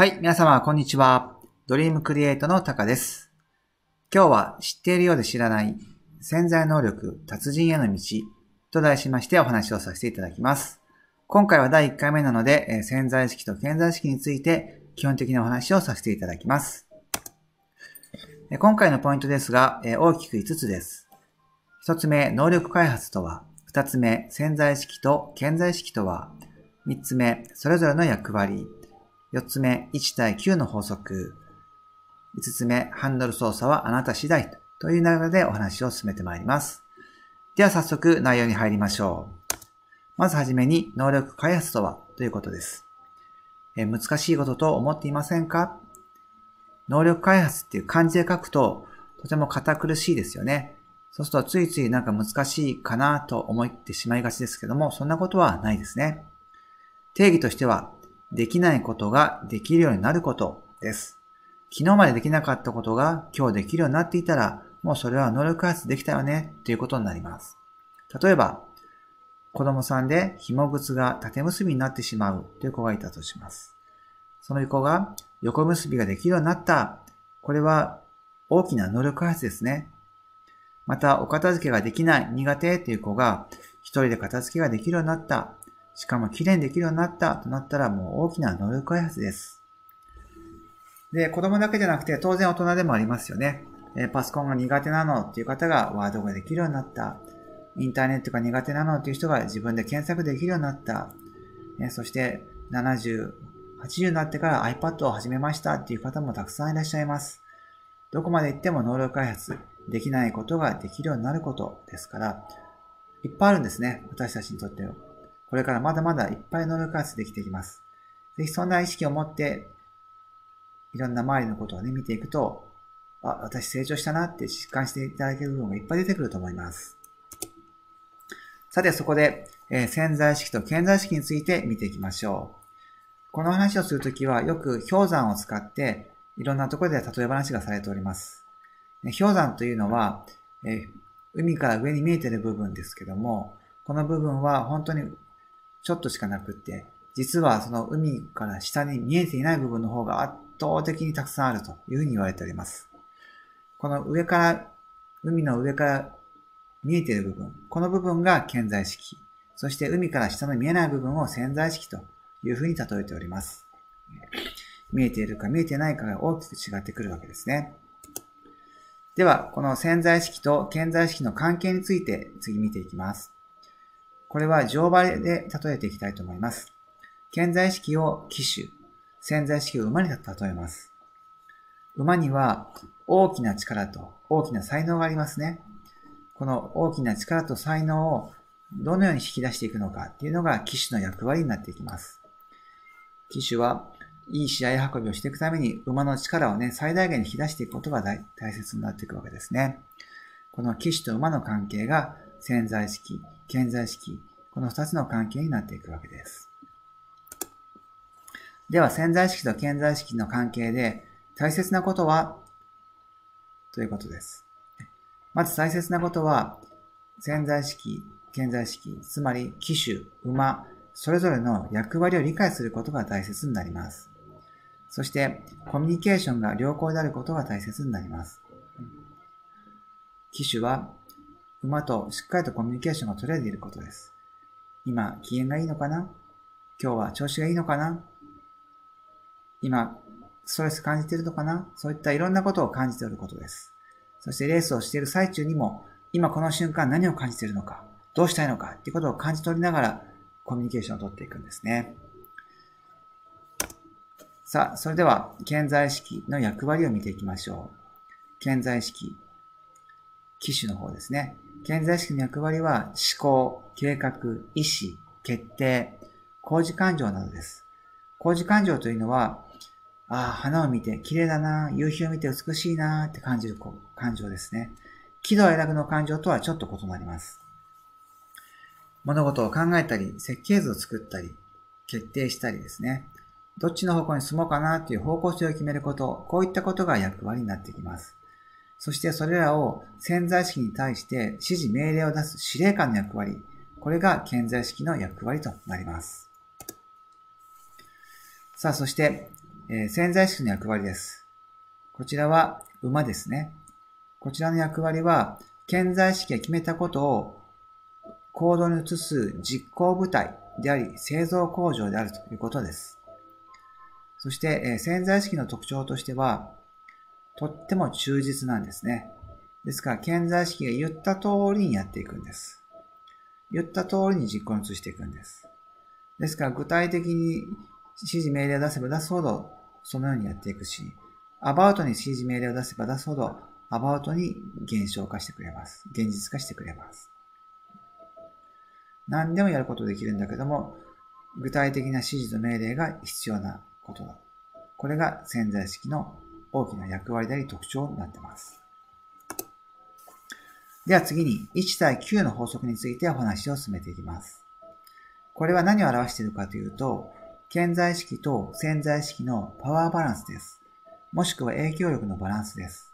はい、皆様、こんにちは。ドリームクリエイトのタカです。今日は知っているようで知らない潜在能力達人への道と題しましてお話をさせていただきます。今回は第1回目なので、えー潜在意識と潜在意識について基本的なお話をさせていただきます。えー今回のポイントですが、えー大きく5つです。1つ目、能力開発とは。2つ目、潜在意識と潜在意識とは。3つ目、それぞれの役割。4つ目、1対9の法則。5つ目、ハンドル操作はあなた次第という流れでお話を進めてまいります。では早速内容に入りましょう。まずはじめに能力開発とは？ということです。え難しいことと思っていませんか？能力開発っていう漢字で書くととても堅苦しいですよね。そうするとついついなんか難しいかなと思ってしまいがちですけども、そんなことはないですね。定義としては、できないことができるようになることです。昨日までできなかったことが今日できるようになっていたら、もうそれは能力開発できたよねっていうことになります。例えば、子供さんで紐靴が縦結びになってしまうという子がいたとします。その子が横結びができるようになった。これは大きな能力開発ですね。また、お片付けができない、苦手という子が一人で片付けができるようになった。しかも綺麗にできるようになったとなったらもう大きな能力開発です。で、子供だけじゃなくて当然大人でもありますよね。えパソコンが苦手なのっていう方がワードができるようになった。インターネットが苦手なのっていう人が自分で検索できるようになった。ねそして70、80になってから iPad を始めましたっていう方もたくさんいらっしゃいます。どこまで行っても能力開発、できないことができるようになることですから、いっぱいあるんですね。私たちにとっては。これからまだまだいっぱい能力開発できていきます。ぜひそんな意識を持って、いろんな周りのことをね、見ていくと、あ、私成長したなって実感していただける部分がいっぱい出てくると思います。さて、そこで、えー潜在意識と潜在意識について見ていきましょう。この話をするときは、よく氷山を使って、いろんなところで例え話がされております。ね氷山というのは、えー海から上に見えている部分ですけども、この部分は本当にちょっとしかなくって、実はその海から下に見えていない部分の方が圧倒的にたくさんあるというふうに言われております。この上から、海の上から見えている部分、この部分が潜在意識。そして海から下の見えない部分を潜在意識というふうに例えております。見えているか見えてないかが大きく違ってくるわけですね。では、この潜在意識と潜在意識の関係について次見ていきます。これは乗馬で例えていきたいと思います。潜在意識を騎手、潜在意識を馬に例えます。馬には大きな力と大きな才能がありますね。この大きな力と才能をどのように引き出していくのかっていうのが騎手の役割になっていきます。騎手はいい試合運びをしていくために馬の力をね、最大限に引き出していくことが大大切になっていくわけですね。この騎手と馬の関係が潜在意識、潜在意識、この二つの関係になっていくわけです。では、潜在意識と潜在意識の関係で大切なことはということです。まず大切なことは、潜在意識、潜在意識、つまり騎手、馬、それぞれの役割を理解することが大切になります。そして、コミュニケーションが良好であることが大切になります。騎手は、馬としっかりとコミュニケーションが取れていることです。今、機嫌がいいのかな？今日は調子がいいのかな？今、ストレス感じているのかな？そういったいろんなことを感じていることです。そしてレースをしている最中にも、今この瞬間何を感じているのか、どうしたいのか？っていうことを感じ取りながらコミュニケーションを取っていくんですね。さあ、それでは、潜在意識の役割を見ていきましょう。潜在意識、機種の方ですね。潜在意識の役割は思考、計画、意思、決定、工事感情などです。工事感情というのは、ああ、花を見て綺麗だな、夕日を見て美しいなって感じる感情ですね。喜怒哀楽の感情とはちょっと異なります。物事を考えたり、設計図を作ったり、決定したりですね。どっちの方向に進もうかなという方向性を決めること、こういったことが役割になってきます。そしてそれらを潜在意識に対して指示命令を出す司令官の役割、これが潜在意識の役割となります。さあ、そして、えー、潜在意識の役割です。こちらは馬ですね。こちらの役割は、潜在意識が決めたことを行動に移す実行部隊であり、製造工場であるということです。そして、えー、潜在意識の特徴としては、とっても忠実なんですね。ですから、潜在意識が言った通りにやっていくんです。言った通りに実行に移していくんです。ですから、具体的に指示命令を出せば出すほど、そのようにやっていくし、アバウトに指示命令を出せば出すほど、アバウトに現象化してくれます。現実化してくれます。何でもやることできるんだけども、具体的な指示と命令が必要なことだ。これが潜在意識の大きな役割であり特徴になっています。では次に1対9の法則についてお話を進めていきます。これは何を表しているかというと、潜在意識と潜在意識のパワーバランスです。もしくは影響力のバランスです。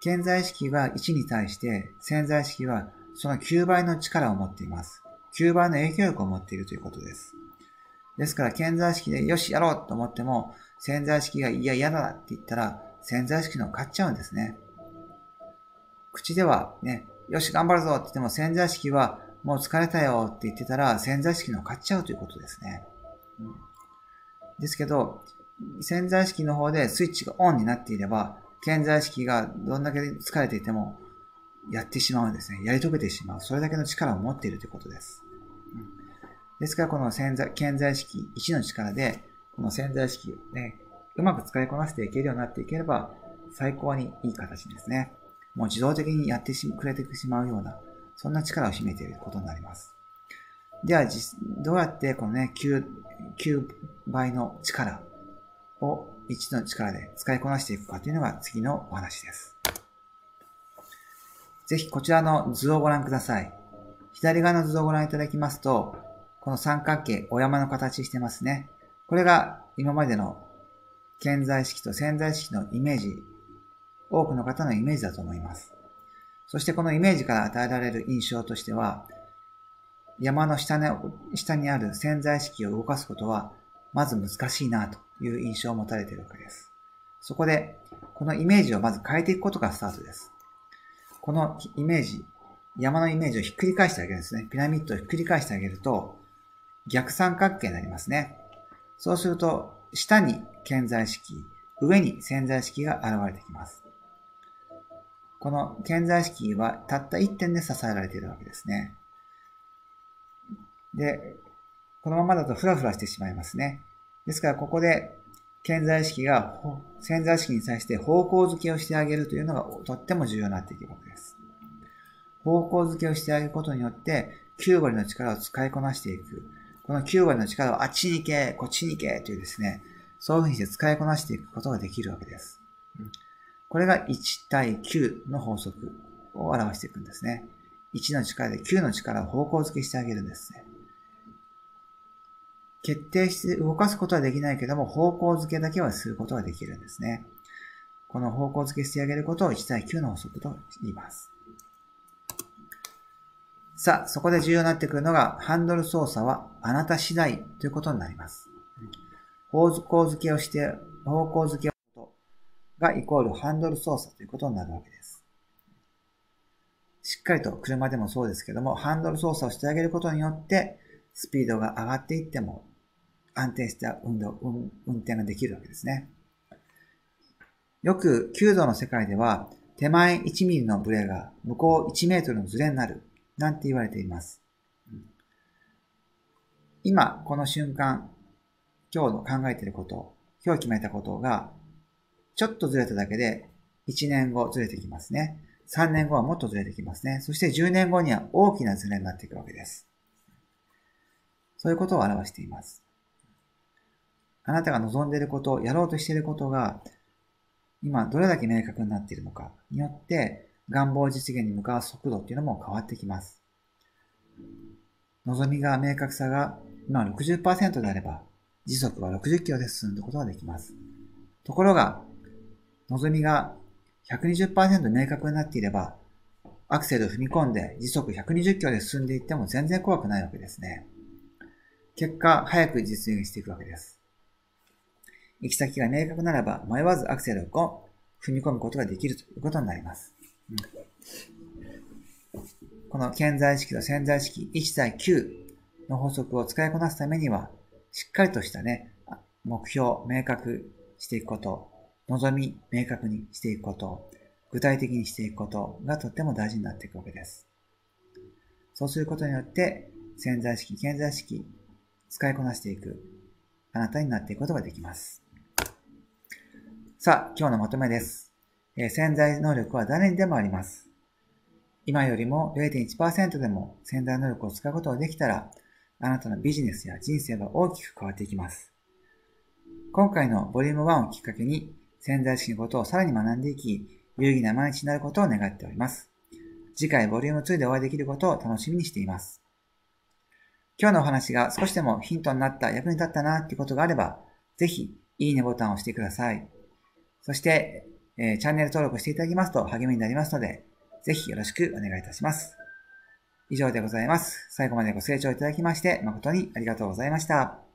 潜在意識は1に対して潜在意識はその9倍の力を持っています。9倍の影響力を持っているということです。ですから、潜在意識でよし、やろうと思っても、潜在意識がいや、嫌だって言ったら、潜在意識の勝っちゃうんですね。口ではね、よし、頑張るぞって言っても、潜在意識はもう疲れたよって言ってたら、潜在意識の勝っちゃうということですね。うん、ですけど、潜在意識の方でスイッチがオンになっていれば、潜在意識がどんだけ疲れていても、やってしまうんですね。やり遂げてしまう。それだけの力を持っているということです。うん、ですから、この潜在、潜在意識1の力で、この潜在意識をね、うまく使いこなしていけるようになっていければ、最高にいい形ですね。もう自動的にやってくれてしまうような、そんな力を秘めていることになります。では、どうやってこのね、9、9倍の力を1の力で使いこなしていくかというのが次のお話です。ぜひこちらの図をご覧ください。左側の図をご覧いただきますと、この三角形、お山の形してますね。これが今までの潜在意識と潜在意識のイメージ、多くの方のイメージだと思います。そしてこのイメージから与えられる印象としては、山の下に下にある潜在意識を動かすことは、まず難しいなという印象を持たれているわけです。そこで、このイメージをまず変えていくことがスタートです。このイメージ、山のイメージをひっくり返してあげるんですね。ピラミッドをひっくり返してあげると、逆三角形になりますね。そうすると、下に潜在意識、上に潜在意識が現れてきます。この潜在意識はたった一点で支えられているわけですね。で、このままだとフラフラしてしまいますね。ですから、ここで潜在意識が潜在意識に対して方向づけをしてあげるというのがとっても重要になっていくわけです。方向づけをしてあげることによって、9割の力を使いこなしていく。この9割の力をあっちに行け、こっちに行けというですね、そういうふうにして使いこなしていくことができるわけです。これが1対9の法則を表していくんですね。1の力で9の力を方向づけしてあげるんですね。決定して動かすことはできないけども、方向づけだけはすることができるんですね。この方向づけしてあげることを1対9の法則と言います。さあ、そこで重要になってくるのが、ハンドル操作はあなた次第ということになります。方向づけをして、方向づけがイコールハンドル操作ということになるわけです。しっかりと車でもそうですけども、ハンドル操作をしてあげることによって、スピードが上がっていっても、安定した運動、運運転ができるわけですね。よく、弓道の世界では、手前1ミリのブレが向こう1メートルのズレになるなんて言われています。今、この瞬間、今日の考えていること、今日決めたことが、ちょっとずれただけで、1年後ずれてきますね。3年後はもっとずれてきますね。そして10年後には大きなずれになっていくわけです。そういうことを表しています。あなたが望んでいること、やろうとしていることが、今どれだけ明確になっているのかによって、願望実現に向かう速度っていうのも変わってきます。望みが明確さが今60%であれば、時速は60キロで進んだことができます。ところが、望みが120%明確になっていれば、アクセルを踏み込んで時速120キロで進んでいっても全然怖くないわけですね。結果、早く実現していくわけです。行き先が明確ならば迷わずアクセルを踏み込むことができるということになります。この潜在意識と潜在意識1対9の法則を使いこなすためには、しっかりとしたね、目標を、明確していくこと、望み、明確にしていくこと、具体的にしていくことがとっても大事になっていくわけです。そうすることによって、潜在意識、潜在意識、使いこなしていく、あなたになっていくことができます。さあ、今日のまとめです。潜在能力は誰にでもあります。今よりも0.1%でも潜在能力を使うことができたら、あなたのビジネスや人生は大きく変わっていきます。今回のボリューム1をきっかけに潜在意識のことをさらに学んでいき、有意義な毎日になることを願っております。次回ボリューム2でお会いできることを楽しみにしています。今日のお話が少しでもヒントになった、役に立ったなっていうことがあれば、ぜひ、いいねボタンを押してください。そして、えー、チャンネル登録していただきますと励みになりますので、ぜひよろしくお願いいたします。以上でございます。最後までご清聴いただきまして誠にありがとうございました。